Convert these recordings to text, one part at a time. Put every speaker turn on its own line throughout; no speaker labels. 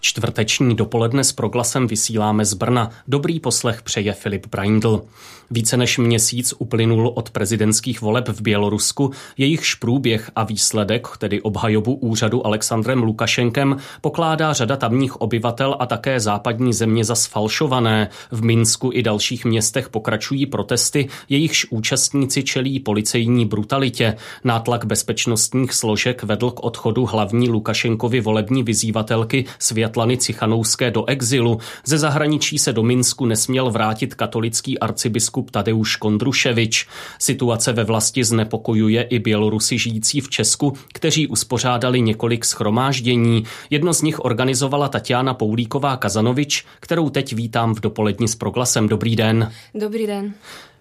Čtvrteční dopoledne s proglasem vysíláme z Brna. Dobrý poslech přeje Filip Braindl. Více než měsíc uplynul od prezidentských voleb v Bělorusku, jejichž průběh a výsledek, tedy obhajobu úřadu Alexandrem Lukašenkem, pokládá řada tamních obyvatel a také západní země za sfalšované. V Minsku i dalších městech pokračují protesty, jejichž účastníci čelí policejní brutalitě. Nátlak bezpečnostních složek vedl k odchodu hlavní Lukašenkovi volební vyzývatelky Světlany Cichanouské do exilu. Ze zahraničí se do Minsku nesměl vrátit katolický arcibiskup biskup Tadeuš Kondruševič. Situace ve vlasti znepokojuje i Bělorusy žijící v Česku, kteří uspořádali několik schromáždění. Jedno z nich organizovala Tatiana Poulíková Kazanovič, kterou teď vítám v dopoledni s proglasem. Dobrý den.
Dobrý den.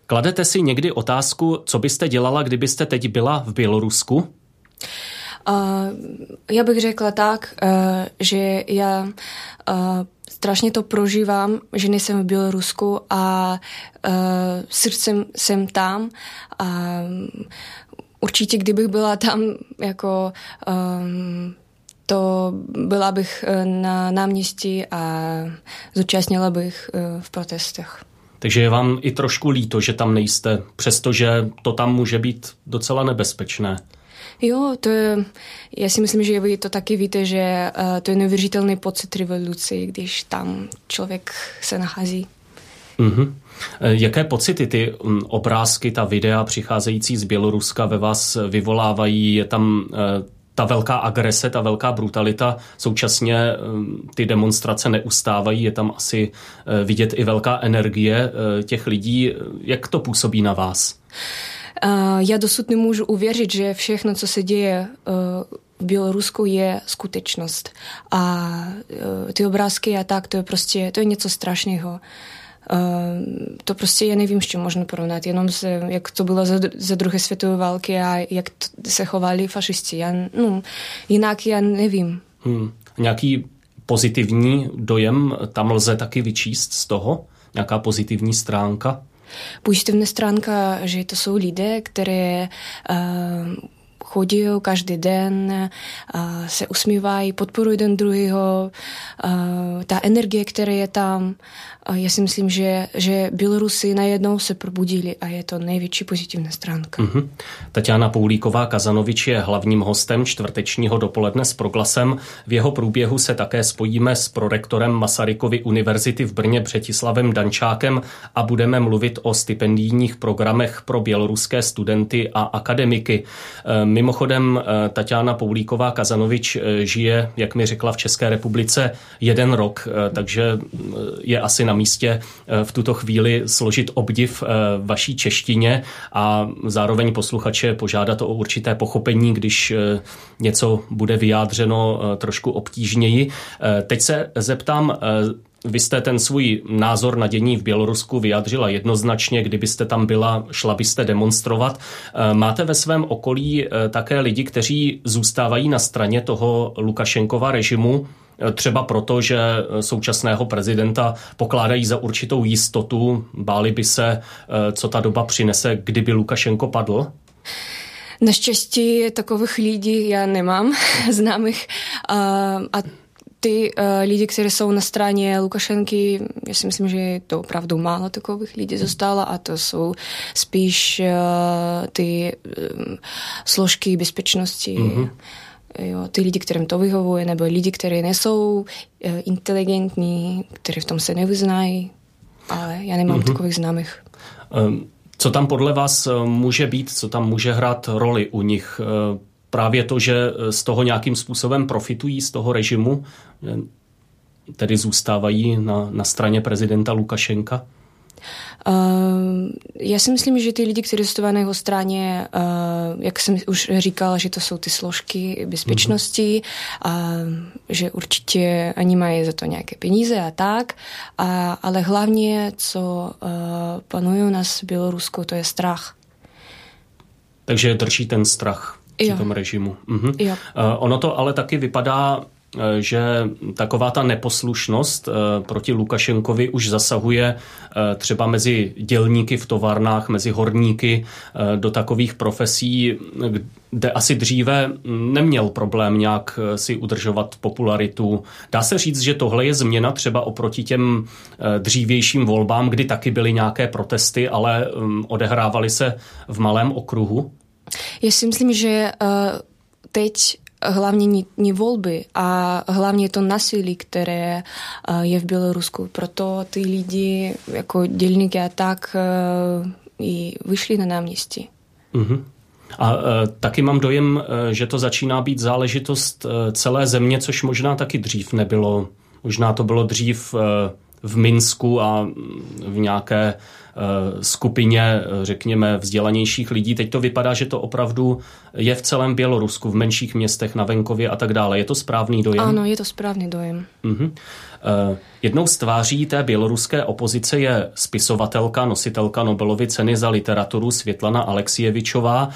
Kladete si někdy otázku, co byste dělala, kdybyste teď byla v Bělorusku?
Já bych řekla tak, uh, že já uh, strašně to prožívám, že nejsem v Bělorusku a uh, srdcem jsem tam a určitě kdybych byla tam jako um, to byla bych na náměstí a zúčastnila bych v protestech.
Takže je vám i trošku líto, že tam nejste, přestože to tam může být docela nebezpečné.
Jo, to je, já si myslím, že vy to taky víte, že uh, to je neuvěřitelný pocit revoluce, když tam člověk se nachází.
Mm-hmm. Jaké pocity ty mm, obrázky, ta videa přicházející z Běloruska ve vás vyvolávají? Je tam uh, ta velká agrese, ta velká brutalita, současně um, ty demonstrace neustávají, je tam asi vidět i velká energie těch lidí. Jak to působí na vás?
Já dosud nemůžu uvěřit, že všechno, co se děje v Bělorusku je skutečnost. A ty obrázky a tak, to je prostě, to je něco strašného. To prostě já nevím, s čím možno porovnat, jenom se, jak to bylo za, za druhé světové války a jak se chovali fašisti. Já, no, jinak já nevím.
Hmm. Nějaký pozitivní dojem tam lze taky vyčíst z toho? Nějaká pozitivní stránka?
Pozitivní stránka, že to jsou lidé, které uh, chodí každý den, se usmívají, podporují jeden druhého, uh, ta energie, která je tam, já si myslím, že, že Bělorusy najednou se probudili a je to největší pozitivní stránka. Mm-hmm.
Tatiana Poulíková Kazanovič je hlavním hostem čtvrtečního dopoledne s proglasem. V jeho průběhu se také spojíme s prorektorem Masarykovy univerzity v Brně Břetislavem Dančákem a budeme mluvit o stipendijních programech pro běloruské studenty a akademiky. E, mimochodem, e, Tatiana Poulíková Kazanovič e, žije, jak mi řekla, v České republice jeden rok, takže je asi na místě eh, v tuto chvíli složit obdiv eh, vaší češtině a zároveň posluchače požádat o určité pochopení, když eh, něco bude vyjádřeno trošku obtížněji. Teď se zeptám, vy jste ten svůj názor na dění v Bělorusku vyjádřila jednoznačně, kdybyste tam byla, šla byste demonstrovat. Máte ve svém okolí také lidi, kteří zůstávají na straně toho Lukašenkova režimu, Třeba proto, že současného prezidenta pokládají za určitou jistotu, báli by se, eh, co ta doba přinese, kdyby Lukašenko padl?
Naštěstí takových lidí já nemám známých a, a ty uh, lidi, kteří jsou na straně Lukašenky, já si myslím, že je to opravdu málo takových lidí zůstalo a to jsou spíš uh, ty um, složky bezpečnosti. Mm-hmm jo, ty lidi, kterým to vyhovuje, nebo lidi, kteří nejsou uh, inteligentní, kteří v tom se nevyznají, ale já nemám mm-hmm. takových známých.
Um, co tam podle vás může být, co tam může hrát roli u nich? Právě to, že z toho nějakým způsobem profitují, z toho režimu, tedy zůstávají na, na straně prezidenta Lukašenka?
Uh, já si myslím, že ty lidi, kteří jsou na jeho straně, uh, jak jsem už říkala, že to jsou ty složky bezpečnosti, mm-hmm. uh, že určitě oni mají za to nějaké peníze a tak, a, ale hlavně, co uh, panuje u nás v Bělorusku, to je strach.
Takže drží ten strach při jo. tom režimu. Mhm.
Jo.
Uh, ono to ale taky vypadá Eh, že taková ta neposlušnost eh, proti Lukašenkovi už zasahuje eh, třeba mezi dělníky v továrnách, mezi horníky do takových profesí, kde asi dříve neměl problém nějak si udržovat popularitu. Dá se říct, že tohle je změna třeba oproti těm dřívějším volbám, kdy taky byly nějaké protesty, ale mm, odehrávaly se v malém okruhu?
Já si myslím, že teď hlavně nie, volby, a hlavně to násilí, které je v Bělorusku. Proto ty lidi, jako dělníky a tak, i vyšli na náměstí.
Mm-hmm. A e, taky mám dojem, e, že to začíná být záležitost e, celé země, což možná taky dřív nebylo. Možná to bylo dřív e, v Minsku a v nějaké skupině, eh, řekněme, vzdělanějších lidí. Teď to vypadá, že to opravdu je v celém Bělorusku, v menších městech, na venkově a tak dále. Je to správný dojem?
Ano, je to správný dojem.
Uh-huh. Jednou z tváří té běloruské opozice je spisovatelka, nositelka Nobelovy ceny za literaturu Světlana Alexievičová.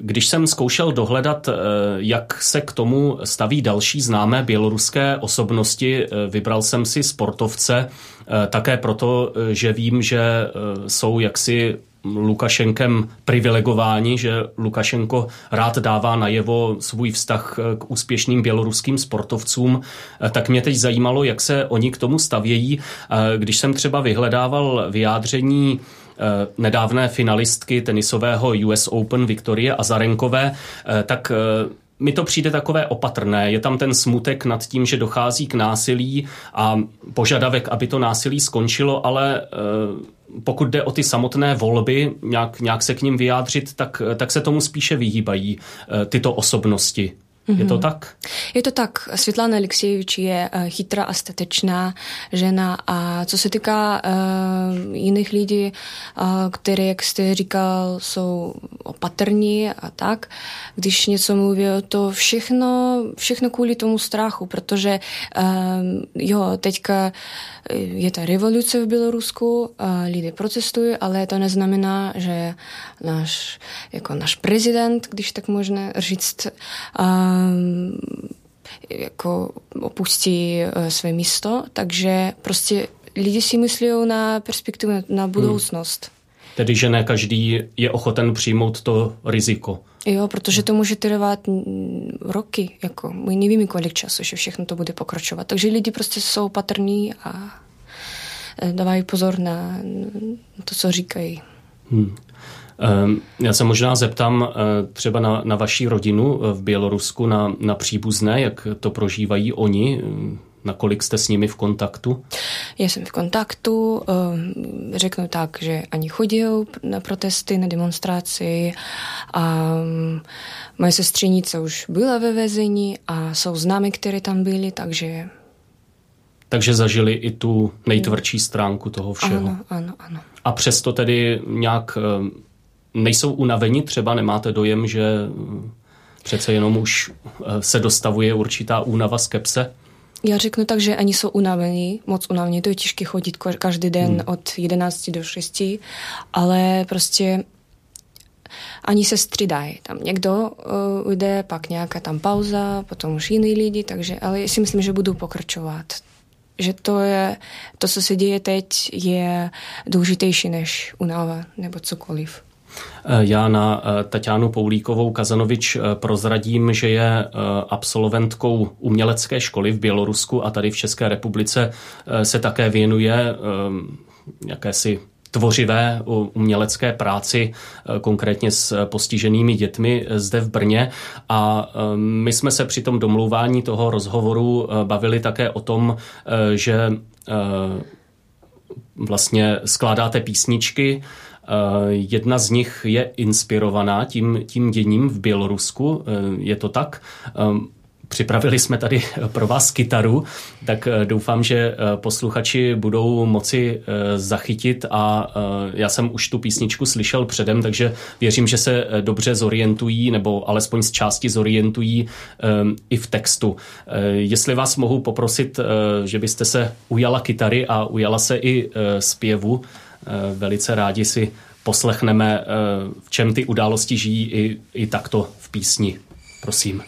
Když jsem zkoušel dohledat, jak se k tomu staví další známé běloruské osobnosti, vybral jsem si sportovce, Eh, také proto, eh, že vím, že eh, jsou jaksi Lukašenkem privilegováni, že Lukašenko rád dává najevo svůj vztah k úspěšným běloruským sportovcům, tak mě teď zajímalo, jak se oni k tomu stavějí. Když jsem třeba vyhledával vyjádření nedávné finalistky tenisového US Open Viktorie Azarenkové, tak mi to přijde takové opatrné. Je tam ten smutek nad tím, že dochází k násilí a požadavek, aby to násilí skončilo, ale pokud jde o ty samotné volby, nějak, nějak se k ním vyjádřit, tak, tak se tomu spíše vyhýbají tyto osobnosti. Mm-hmm. Je to tak?
Je to tak. Světlana Alexejevič je uh, chytrá a statečná žena a co se týká uh, jiných lidí, uh, které, jak jste říkal, jsou opatrní a tak, když něco mluví, to všechno, všechno kvůli tomu strachu, protože uh, jo, teďka je ta revoluce v Bělorusku, lidé protestují, ale to neznamená, že náš, jako náš prezident, když tak možná říct, jako opustí e, své místo, takže prostě lidi si myslí na perspektivu, na hmm. budoucnost. Hmm.
Tedy, že ne každý je ochoten přijmout to riziko.
Jo, protože to může trvat roky, jako my nevíme, kolik času, že všechno to bude pokračovat. Takže lidi prostě jsou patrní a e, dávají pozor na to, co říkají. Hmm.
Ehm, já se možná zeptám e, třeba na, na vaší rodinu v Bělorusku, na, na příbuzné, jak to prožívají oni, nakolik jste s nimi v kontaktu?
Já jsem v kontaktu, ehm, řeknu tak, že ani chodí na protesty, na demonstraci a mm, moje sestřenice už byla ve vezení a jsou známy, které tam byly, takže
takže zažili i tu nejtvrdší stránku toho všeho.
Ano, ano, ano.
A přesto tedy nějak ehm, nejsou unaveni, třeba nemáte dojem, že mm, přece jenom už eh, se dostavuje určitá únava skepse?
Já řeknu tak, že ani jsou unavení, moc unavení, to je těžké chodit každý den hmm. od 11 do 6, ale prostě ani se střídají. Tam někdo uh, jde, pak nějaká tam pauza, potom už jiný lidi, takže, ale já si myslím, že budou pokračovat. Že to je, to, co se děje teď, je důležitější než unava nebo cokoliv.
Eh, já na eh, Tatianu Poulíkovou Kazanovič eh, prozradím, že je absolventkou umělecké školy v Bělorusku a tady v České republice se také věnuje jakési tvořivé umělecké práci, konkrétně s postiženými dětmi zde v Brně. A my jsme se při tom domlouvání toho rozhovoru bavili také o tom, že vlastně skládáte písničky, jedna z nich je inspirovaná tím, tím děním v Bělorusku. Eh, je to tak? Eh, připravili jsme tady pro vás kytaru, tak doufám, že posluchači budou moci zachytit a já jsem už tu písničku slyšel předem, takže věřím, že se dobře zorientují nebo alespoň z části zorientují i v textu. Jestli vás mohu poprosit, že byste se ujala kytary a ujala se i zpěvu, Eh, velice rádi si poslechneme, eh, v čem ty události žijí i, i takto v písni. Prosím.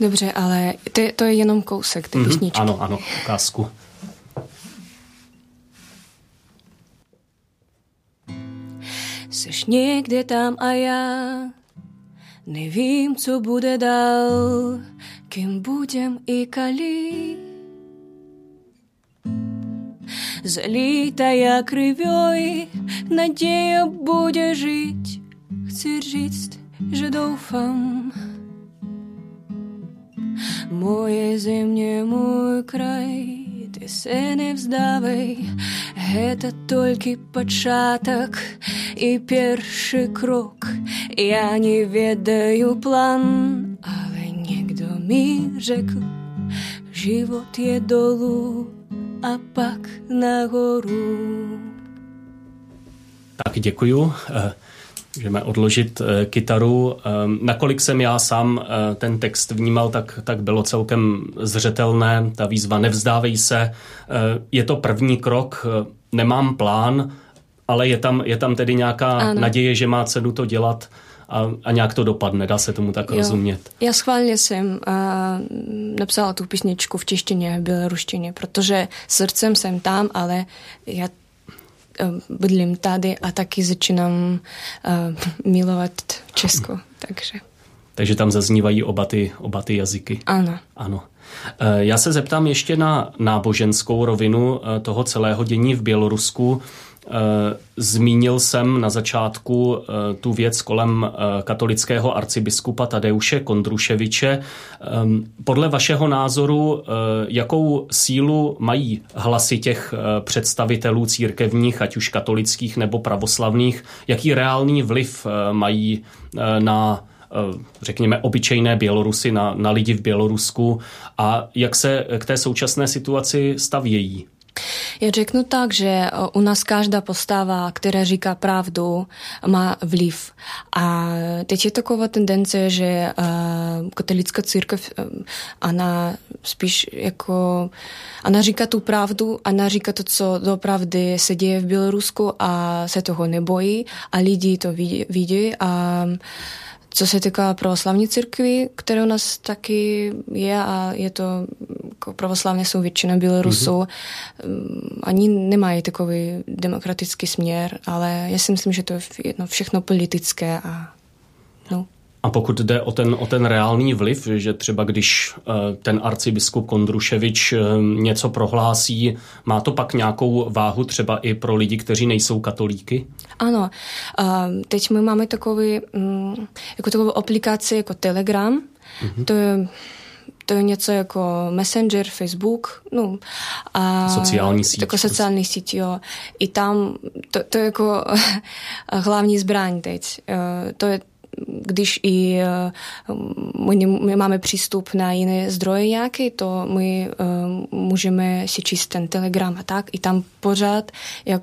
Dobře, ale to, to je jenom kousek té mm-hmm, písničky.
Ano, ano, ukázku.
Seš někde tam a já nevím, co bude dál, kým budem i kali. Залитая крывёй надзея буде жить, Хцы жыць жыдоўфам Мое зімне мой край ты сыны вздавай. Гэта толькі пачатак і першы крок. Я не ведаю план але нігдо міжеку живот є долу a pak nahoru.
Tak děkuju. Eh, můžeme odložit eh, kytaru. Eh, nakolik jsem já sám ten text vnímal, tak, tak bylo celkem zřetelné. Ta výzva nevzdávej se. Je to první krok, nemám plán, ale je tam, je tam tedy nějaká ano. naděje, že má cenu to dělat a, a nějak to dopadne, dá se tomu tak jo. rozumět.
Já schválně jsem napsala tu písničku v češtině a běloruštině, protože srdcem jsem tam, ale já uh, bydlím tady a taky začínám uh, milovat Česko, takže...
Takže tam zaznívají oba ty, oba ty jazyky.
Ano.
Ano. Já se zeptám ještě na náboženskou rovinu toho celého dění v Bělorusku. Eh, zmínil jsem na začátku eh, tu věc kolem eh, katolického arcibiskupa Tadeuše Kondruševiče. Ehm, podle vašeho názoru, jakou sílu mají hlasy těch představitelů církevních, ať už katolických nebo pravoslavných, jaký reálný vliv mají na řekněme, obyčejné Bělorusy, na, na lidi v Bělorusku a jak se k té současné situaci stavějí?
Já řeknu tak, že u nás každá postava, která říká pravdu, má vliv. A teď je taková tendence, že katolická církev, ona spíš jako, ona říká tu pravdu, ona říká to, co dopravdy se děje v Bělorusku a se toho nebojí a lidi to vidí, vidí a co se týká pravoslavní církvy, které u nás taky je a je to, jako pravoslavné jsou většina Bělorusů, mm-hmm. oni nemají takový demokratický směr, ale já si myslím, že to je jedno všechno politické a no.
A pokud jde o ten, o ten reálný vliv, že třeba když eh, ten arcibiskup Kondruševič eh, něco prohlásí, má to pak nějakou váhu třeba i pro lidi, kteří nejsou katolíky?
Ano. Teď my máme takový, mm, jako takovou aplikaci jako Telegram. Mm-hmm. To je to je něco jako Messenger, Facebook, no.
A sociální síť.
Jako sociální síť, jo. I tam, to, to je jako hlavní zbraň teď. Eh, to je když i eh, my, my máme přístup na jiné zdroje nějaké, to my uh, můžeme si číst ten telegram a tak, i tam pořád, jak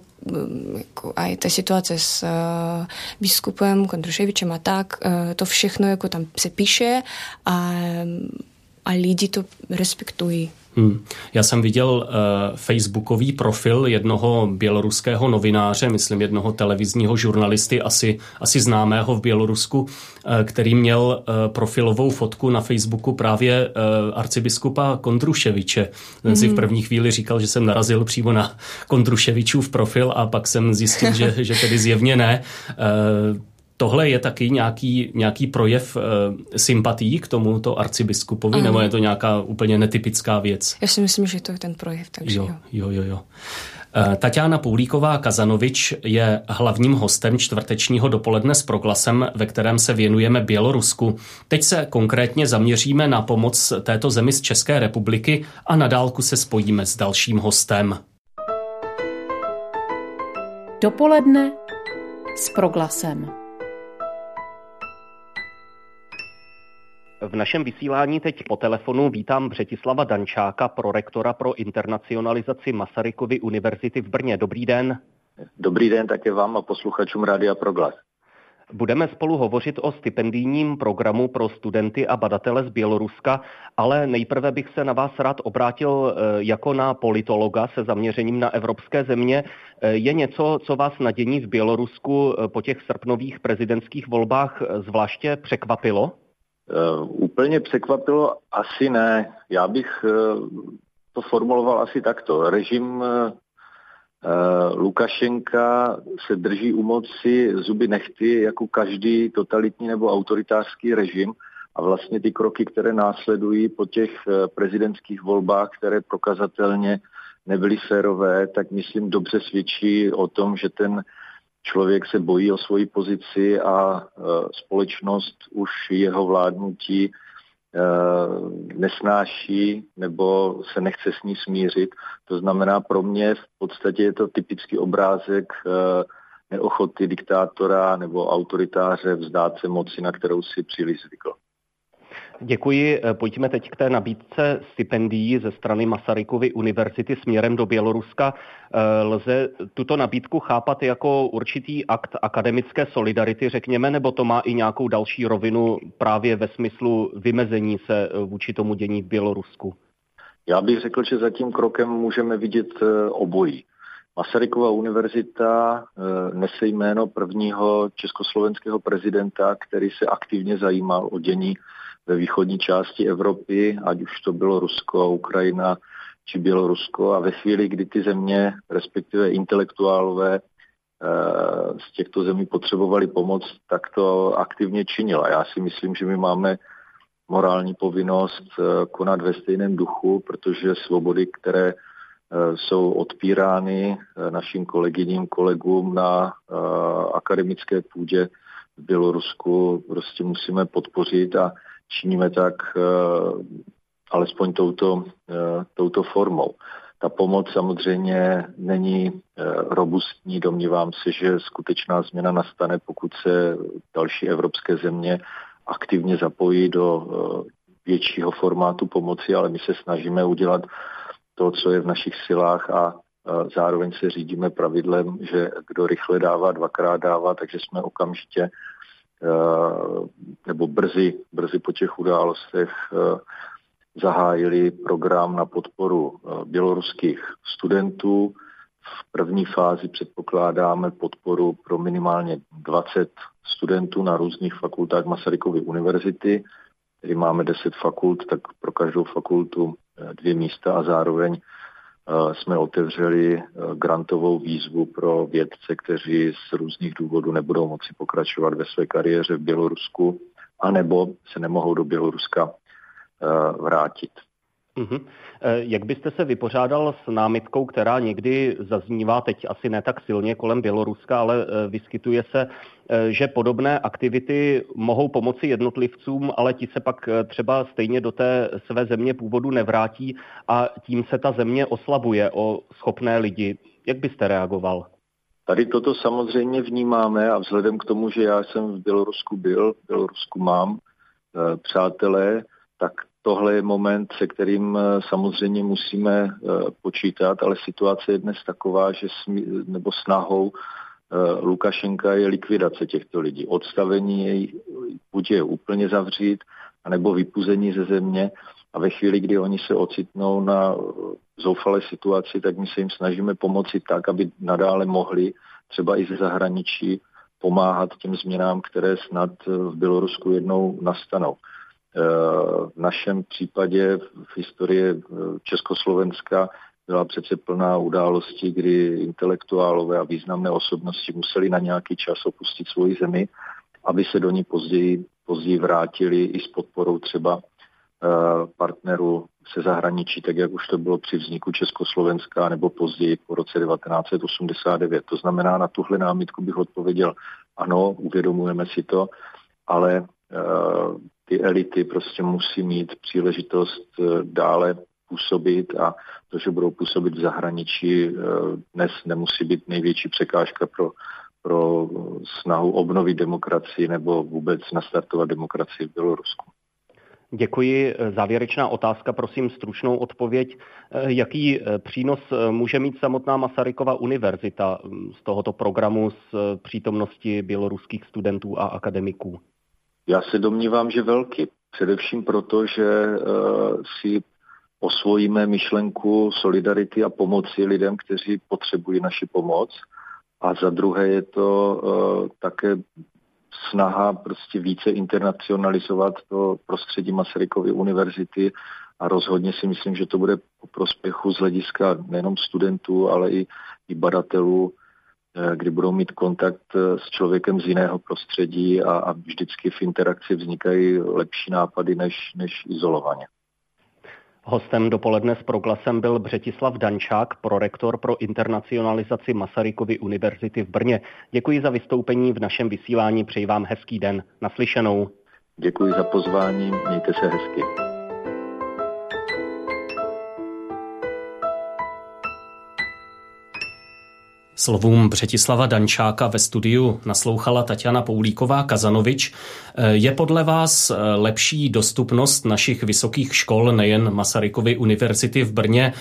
jako, a ta situace s uh, biskupem Kondruševičem a tak, uh, to všechno jako tam se píše a, a lidi to respektují.
Hmm. Já jsem viděl uh, facebookový profil jednoho běloruského novináře, myslím jednoho televizního žurnalisty, asi, asi známého v Bělorusku, uh, který měl uh, profilovou fotku na Facebooku právě uh, arcibiskupa Kondruševiče. Ten si v hmm. první chvíli říkal, že jsem narazil přímo na Kondruševičův profil a pak jsem zjistil, že, že tedy zjevně ne. Uh, Tohle je taky nějaký, nějaký projev uh, sympatí k tomuto arcibiskupovi, ano. nebo je to nějaká úplně netypická věc?
Já si myslím, že to je ten projev, takže
jo. Jo, jo, jo. Uh, Tatiana Poulíková Kazanovič je hlavním hostem čtvrtečního dopoledne s proglasem, ve kterém se věnujeme Bělorusku. Teď se konkrétně zaměříme na pomoc této zemi z České republiky a na dálku se spojíme s dalším hostem.
Dopoledne s proglasem.
V našem vysílání teď po telefonu vítám Břetislava Dančáka, prorektora pro internacionalizaci Masarykovy univerzity v Brně. Dobrý den.
Dobrý den také vám a posluchačům Rádia Proglas.
Budeme spolu hovořit o stipendijním programu pro studenty a badatele z Běloruska, ale nejprve bych se na vás rád obrátil eh, jako na politologa se zaměřením na evropské země. Eh, je něco, co vás na dění v Bělorusku eh, po těch srpnových prezidentských volbách zvláště překvapilo?
Úplně překvapilo asi ne. Já bych to formuloval asi takto. Režim Lukašenka se drží u moci zuby nechty jako každý totalitní nebo autoritářský režim a vlastně ty kroky, které následují po těch prezidentských volbách, které prokazatelně nebyly férové, tak myslím dobře svědčí o tom, že ten člověk se bojí o svoji pozici a e, společnost už jeho vládnutí e, nesnáší nebo se nechce s ní smířit. To znamená pro mě v podstatě je to typický obrázek e, neochoty diktátora nebo autoritáře vzdát se moci, na kterou si příliš zvykl.
Děkuji. Eh, pojďme teď k té nabídce stipendií ze strany Masarykovy univerzity směrem do Běloruska. Eh, lze tuto nabídku chápat jako určitý akt akademické solidarity, řekněme, nebo to má i nějakou další rovinu právě ve smyslu vymezení se eh, vůči tomu dění v Bělorusku?
Já bych řekl, že za tím krokem můžeme vidět obojí. Masarykova univerzita nese jméno prvního československého prezidenta, který se aktivně zajímal o dění ve východní části Evropy, ať už to bylo Rusko, Ukrajina či Bělorusko. A ve chvíli, kdy ty země, respektive intelektuálové eh, z těchto zemí potřebovali pomoc, tak to aktivně činila. Já si myslím, že my máme morální povinnost eh, konat ve stejném duchu, protože svobody, které eh, jsou odpírány našim kolegyním, kolegům na akademické půdě v Bělorusku, prostě musíme podpořit a činíme tak eh, alespoň touto, eh, touto formou. Ta pomoc samozřejmě není eh, robustní, domnívám se, že skutečná změna nastane, pokud se další evropské země aktivně zapojí do většího formátu pomoci, ale my se snažíme udělat to, co je v našich silách a zároveň se řídíme pravidlem, že kdo rychle dává, dvakrát dává, takže jsme okamžitě nebo brzy, brzy po těch událostech eh, zahájili program na podporu eh, běloruských studentů. V první fázi předpokládáme podporu pro minimálně 20 studentů na různých fakultách Masarykovy univerzity, tedy máme 10 fakult, tak pro každou fakultu dvě místa a zároveň jsme otevřeli eh, grantovou výzvu pro vědce, kteří z různých důvodů nebudou moci pokračovat ve své kariéře v Bělorusku, anebo se nemohou do Běloruska eh, vrátit.
Uh-huh. Jak byste se vypořádal s námitkou, která někdy zaznívá teď asi ne tak silně kolem Běloruska, ale eh, vyskytuje se, že podobné aktivity mohou pomoci jednotlivcům, ale ti se pak třeba stejně do té své země původu nevrátí a tím se ta země oslabuje o schopné lidi. Jak byste reagoval?
Tady toto samozřejmě vnímáme a vzhledem k tomu, že já jsem v Bělorusku byl, v Bělorusku mám přátelé, tak tohle je moment, se kterým eh, samozřejmě musíme eh, počítat, ale situace je dnes taková, že smí, nebo snahou eh, Lukašenka je likvidace těchto lidí. Odstavení jej buď je úplně zavřít, anebo vypuzení ze země a ve chvíli, kdy oni se ocitnou na zoufalé situaci, tak my se jim snažíme pomoci tak, aby nadále mohli třeba i ze zahraničí pomáhat těm změnám, které snad v Bělorusku jednou nastanou. V našem případě v historii eh, Československa byla přece plná událostí, kdy intelektuálové a významné osobnosti museli na nějaký čas opustit svoji zemi, aby se do ní později, později vrátili i s podporou třeba eh, partnerů se zahraničí, tak jak už to bylo při vzniku Československa nebo později po roce 1989. To znamená, na tuhle námitku bych odpověděl, ano, uvědomujeme si to, ale Eh, ty elity prostě musí mít příležitost eh, dále působit a to, že budou působit v zahraničí, eh, dnes nemusí být největší překážka pro, pro snahu obnovit demokracii nebo vůbec nastartovat demokracii v Bělorusku.
Děkuji. Závěrečná otázka, prosím stručnou odpověď. Jaký přínos může mít samotná Masarykova univerzita hm, z tohoto programu z přítomnosti běloruských studentů a akademiků?
Já se domnívám, že velký. Především proto, že uh, si osvojíme myšlenku solidarity a pomoci lidem, kteří potřebují naši pomoc. A za druhé je to uh, také snaha prostě více internacionalizovat to prostředí Masarykovy univerzity a rozhodně si myslím, že to bude po prospěchu z hlediska nejenom studentů, ale i, i badatelů, eh, kdy budou mít kontakt eh, s člověkem z jiného prostředí a, a vždycky v interakci vznikají lepší nápady než, než izolovaně.
Hostem dopoledne s proglasem byl Břetislav Dančák, prorektor pro internacionalizaci Masarykovy univerzity v Brně. Děkuji za vystoupení v našem vysílání, přeji vám hezký den. Naslyšenou.
Děkuji za pozvání, mějte se hezky.
Slovům Břetislava Dančáka ve studiu naslouchala Tatiana Poulíková Kazanovič. Je podle vás lepší dostupnost našich vysokých škol, nejen Masarykovy univerzity v Brně,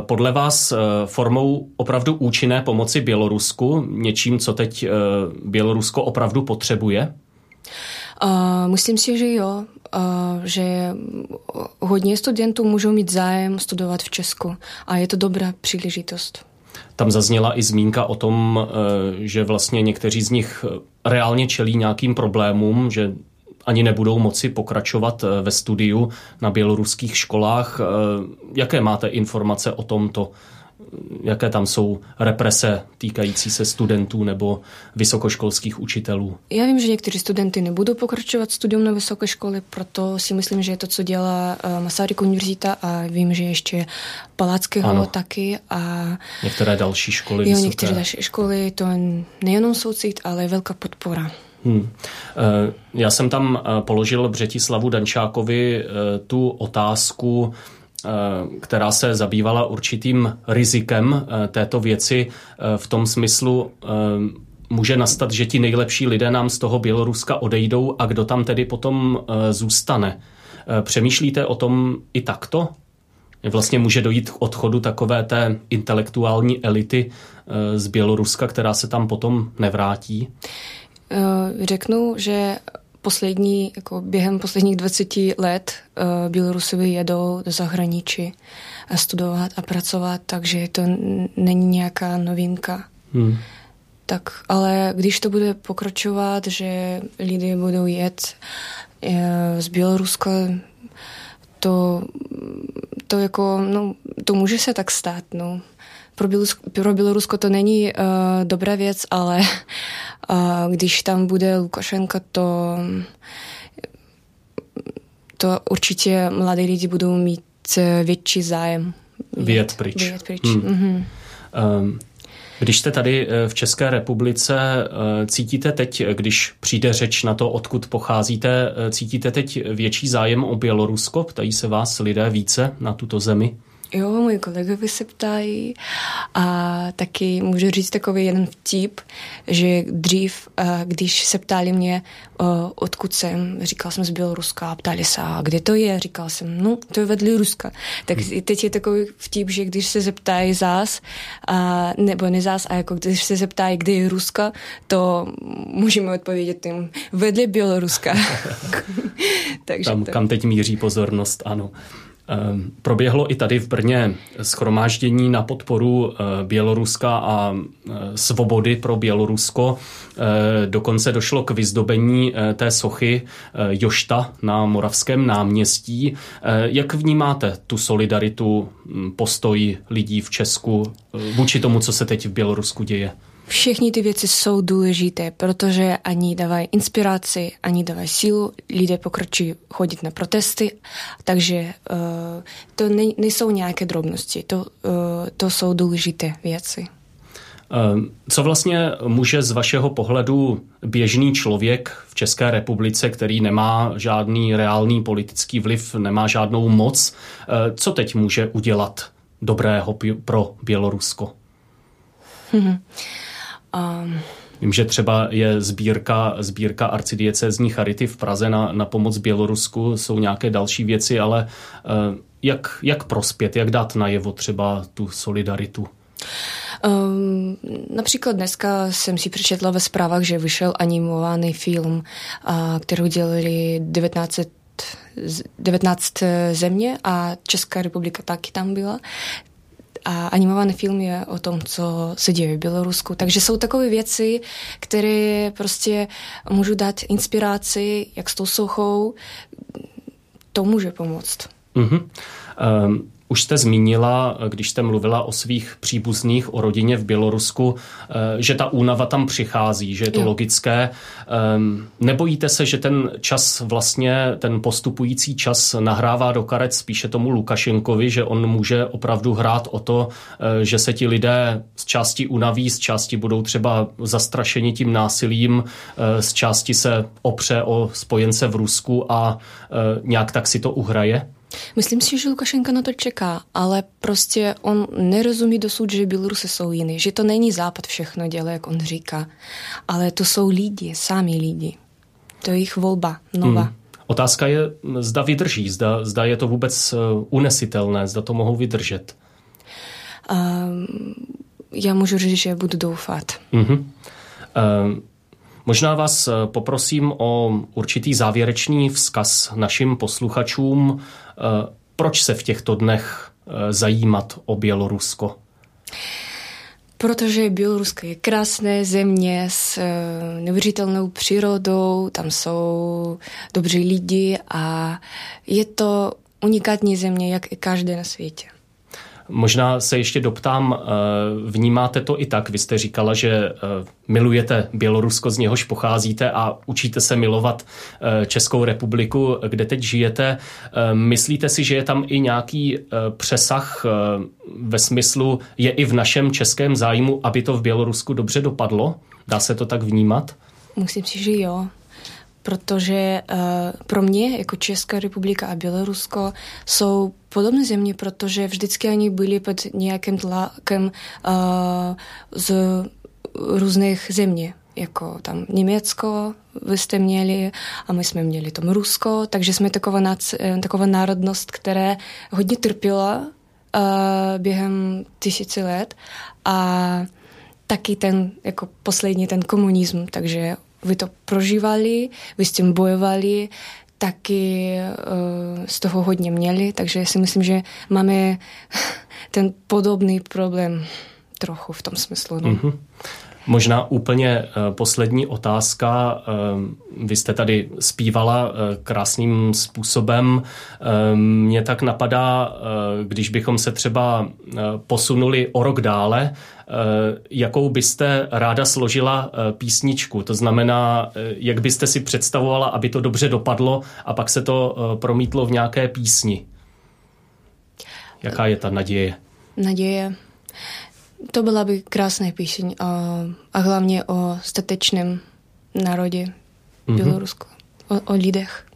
podle vás formou opravdu účinné pomoci Bělorusku, něčím, co teď Bělorusko opravdu potřebuje?
Uh, myslím si, že jo, uh, že hodně studentů můžou mít zájem studovat v Česku a je to dobrá příležitost.
Tam zazněla i zmínka o tom, eh, že vlastně někteří z nich eh, reálně čelí nějakým problémům, že ani nebudou moci pokračovat eh, ve studiu na běloruských školách. Jaké máte informace o tomto? Jaké tam jsou represe týkající se studentů nebo vysokoškolských učitelů?
Já vím, že někteří studenty nebudou pokračovat studium na vysoké školy, proto si myslím, že je to, co dělá eh, Masaryk univerzita a vím, že ještě Palackého ano. taky a
některé další školy
jo, vysoké. některé další školy, to nejenom soucit, ale velká podpora. Hmm.
Eh, já jsem tam eh, položil Břetislavu Dančákovi tu otázku, která se zabývala určitým rizikem eh, této věci eh, v tom smyslu, může nastat, že ti nejlepší lidé nám z toho Běloruska odejdou a kdo tam tedy potom zůstane. Přemýšlíte o tom i takto? Vlastně může dojít k odchodu takové té intelektuální elity z Běloruska, která se tam potom nevrátí?
Řeknu, že poslední, jako během posledních 20 let uh, Bělorusovi jedou do zahraničí a studovat a pracovat, takže to není nějaká novinka. Hmm. Tak, ale když to bude pokračovat, že lidé budou jet uh, z Běloruska, to, to jako, no, to může se tak stát, no. Pro Bělorusko, pro Bělorusko to není uh, dobrá věc, ale uh, když tam bude Lukašenka, to, to určitě mladí lidi budou mít větší zájem.
Vyjet pryč.
Vyjet pryč. Hmm. Mm-hmm.
Um, když jste tady v České republice, cítíte teď, když přijde řeč na to, odkud pocházíte, cítíte teď větší zájem o Bělorusko? Ptají se vás lidé více na tuto zemi?
Jo, moji kolegovi se ptají a taky můžu říct takový jeden vtip, že dřív, když se ptali mě, odkud jsem, říkal jsem z Běloruska a ptali se, a kde to je? Říkal jsem, no, to je vedle Ruska. Tak hmm. teď je takový vtip, že když se zeptají zás, a, nebo ne zás, a jako když se zeptají, kde je Ruska, to můžeme odpovědět jim vedle Běloruska.
Takže Tam, to... kam teď míří pozornost, ano. Ehm, proběhlo i tady v Brně schromáždění na podporu eh, Běloruska a eh, svobody pro Bělorusko. Eh, dokonce došlo k vyzdobení té sochy Jošta na Moravském náměstí. Jak vnímáte tu solidaritu, hm, postoj lidí v Česku vůči tomu, co se teď v Bělorusku děje?
Všechny ty věci jsou důležité, protože ani dávají inspiraci, ani dávají sílu, lidé pokračují chodit na protesty, takže uh, to ne, nejsou nějaké drobnosti, to, uh, to jsou důležité věci.
Ehm, co vlastně může z vašeho pohledu běžný člověk v České republice, který nemá žádný reálný politický vliv, nemá žádnou moc, eh, co teď může udělat dobrého pro Bělorusko? Um, Vím, že třeba je sbírka, sbírka arcidiecézní charity v Praze na, na pomoc Bělorusku, jsou nějaké další věci, ale uh, jak, jak prospět, jak dát najevo třeba tu solidaritu?
Um, například dneska jsem si přečetla ve zprávách, že vyšel animovaný film, uh, který udělali 19 19 země a Česká republika taky tam byla a animovaný film je o tom, co se děje v Bělorusku. Takže jsou takové věci, které prostě můžu dát inspiraci, jak s tou sochou, to může pomoct.
Mm-hmm. Um, už jste zmínila, když jste mluvila o svých příbuzných, o rodině v Bělorusku, eh, že ta únava tam přichází, že je to jo. logické. Ehm, nebojíte se, že ten čas vlastně, ten postupující čas nahrává do karet spíše tomu Lukašenkovi, že on může opravdu hrát o to, eh, že se ti lidé z části unaví, z části budou třeba zastrašeni tím násilím, eh, z části se opře o spojence v Rusku a nějak tak si to uhraje?
Myslím si, že Lukašenka na to čeká, ale prostě on nerozumí dosud, že Bělorusy jsou jiný, že to není Západ všechno dělá, jak on říká, ale to jsou lidi, sami lidi. To je jejich volba, nová. Hmm.
Otázka je, zda vydrží, zda, zda je to vůbec eh, unesitelné, zda to mohou vydržet.
Um, já můžu říct, že budu doufat.
Uh-huh. Um, Možná vás eh, poprosím o určitý závěrečný vzkaz našim posluchačům, proč se v těchto dnech eh, zajímat o Bělorusko.
Protože Bělorusko je krásné země s neuvěřitelnou přírodou, tam jsou dobří lidi a je to unikátní země, jak i každé na světě.
Možná se ještě doptám, eh, vnímáte to i tak? Vy jste říkala, že eh, milujete Bělorusko, z něhož pocházíte a učíte se milovat eh, Českou republiku, kde teď žijete. Myslíte si, že je tam i nějaký přesah ve smyslu, je i v našem českém zájmu, aby to v Bělorusku dobře dopadlo? Dá se to tak vnímat?
Musím si, že jo protože uh, pro mě jako Česká republika a Bělorusko jsou podobné země, protože vždycky oni byli pod nějakým tlakem uh, z různých zemí. Jako tam Německo vy jste měli a my jsme měli tam Rusko, takže jsme taková, nac, eh, taková národnost, která hodně trpěla uh, během tisíci let. A taky ten jako poslední ten komunism, takže vy to prožívali, vy s tím bojovali, taky uh, z toho hodně měli, takže si myslím, že máme ten podobný problém trochu v tom smyslu. No. Mm-hmm.
Možná úplně eh, poslední otázka. Eh, vy jste tady zpívala krásným způsobem. Mně tak napadá, když bychom se třeba posunuli o rok dále, Eh, jakou byste ráda složila eh, písničku. To znamená, eh, jak byste si představovala, aby to dobře dopadlo a pak se to promítlo v nějaké písni. Jaká je ta naděje?
Naděje. To byla by krásná píseň a, a hlavně o statečném národě mm-hmm. Bělorusku, o, o lidech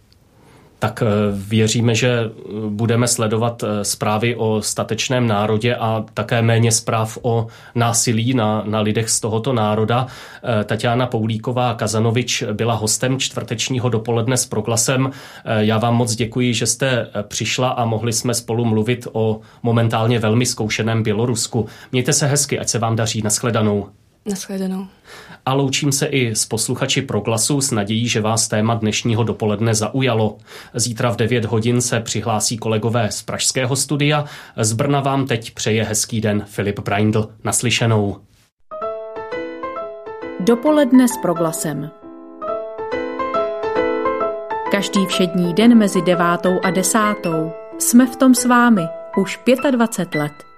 tak eh, věříme, že eh, budeme sledovat eh, zprávy o statečném národě a také méně zpráv o násilí na, na lidech z tohoto národa. Tatiana Poulíková Kazanovič byla hostem čtvrtečního dopoledne s proglasem. Já vám moc děkuji, že jste přišla a mohli jsme spolu mluvit o momentálně velmi zkoušeném Bělorusku. Mějte se hezky, ať se vám daří. Naschledanou.
Naschledanou
a loučím se i s posluchači Proglasu s nadějí, že vás téma dnešního dopoledne zaujalo. Zítra v 9 hodin se přihlásí kolegové z Pražského studia. Z Brna vám teď přeje hezký den Filip Braindl. Naslyšenou.
Dopoledne s Proglasem. Každý všední den mezi devátou a desátou jsme v tom s vámi už 25 let.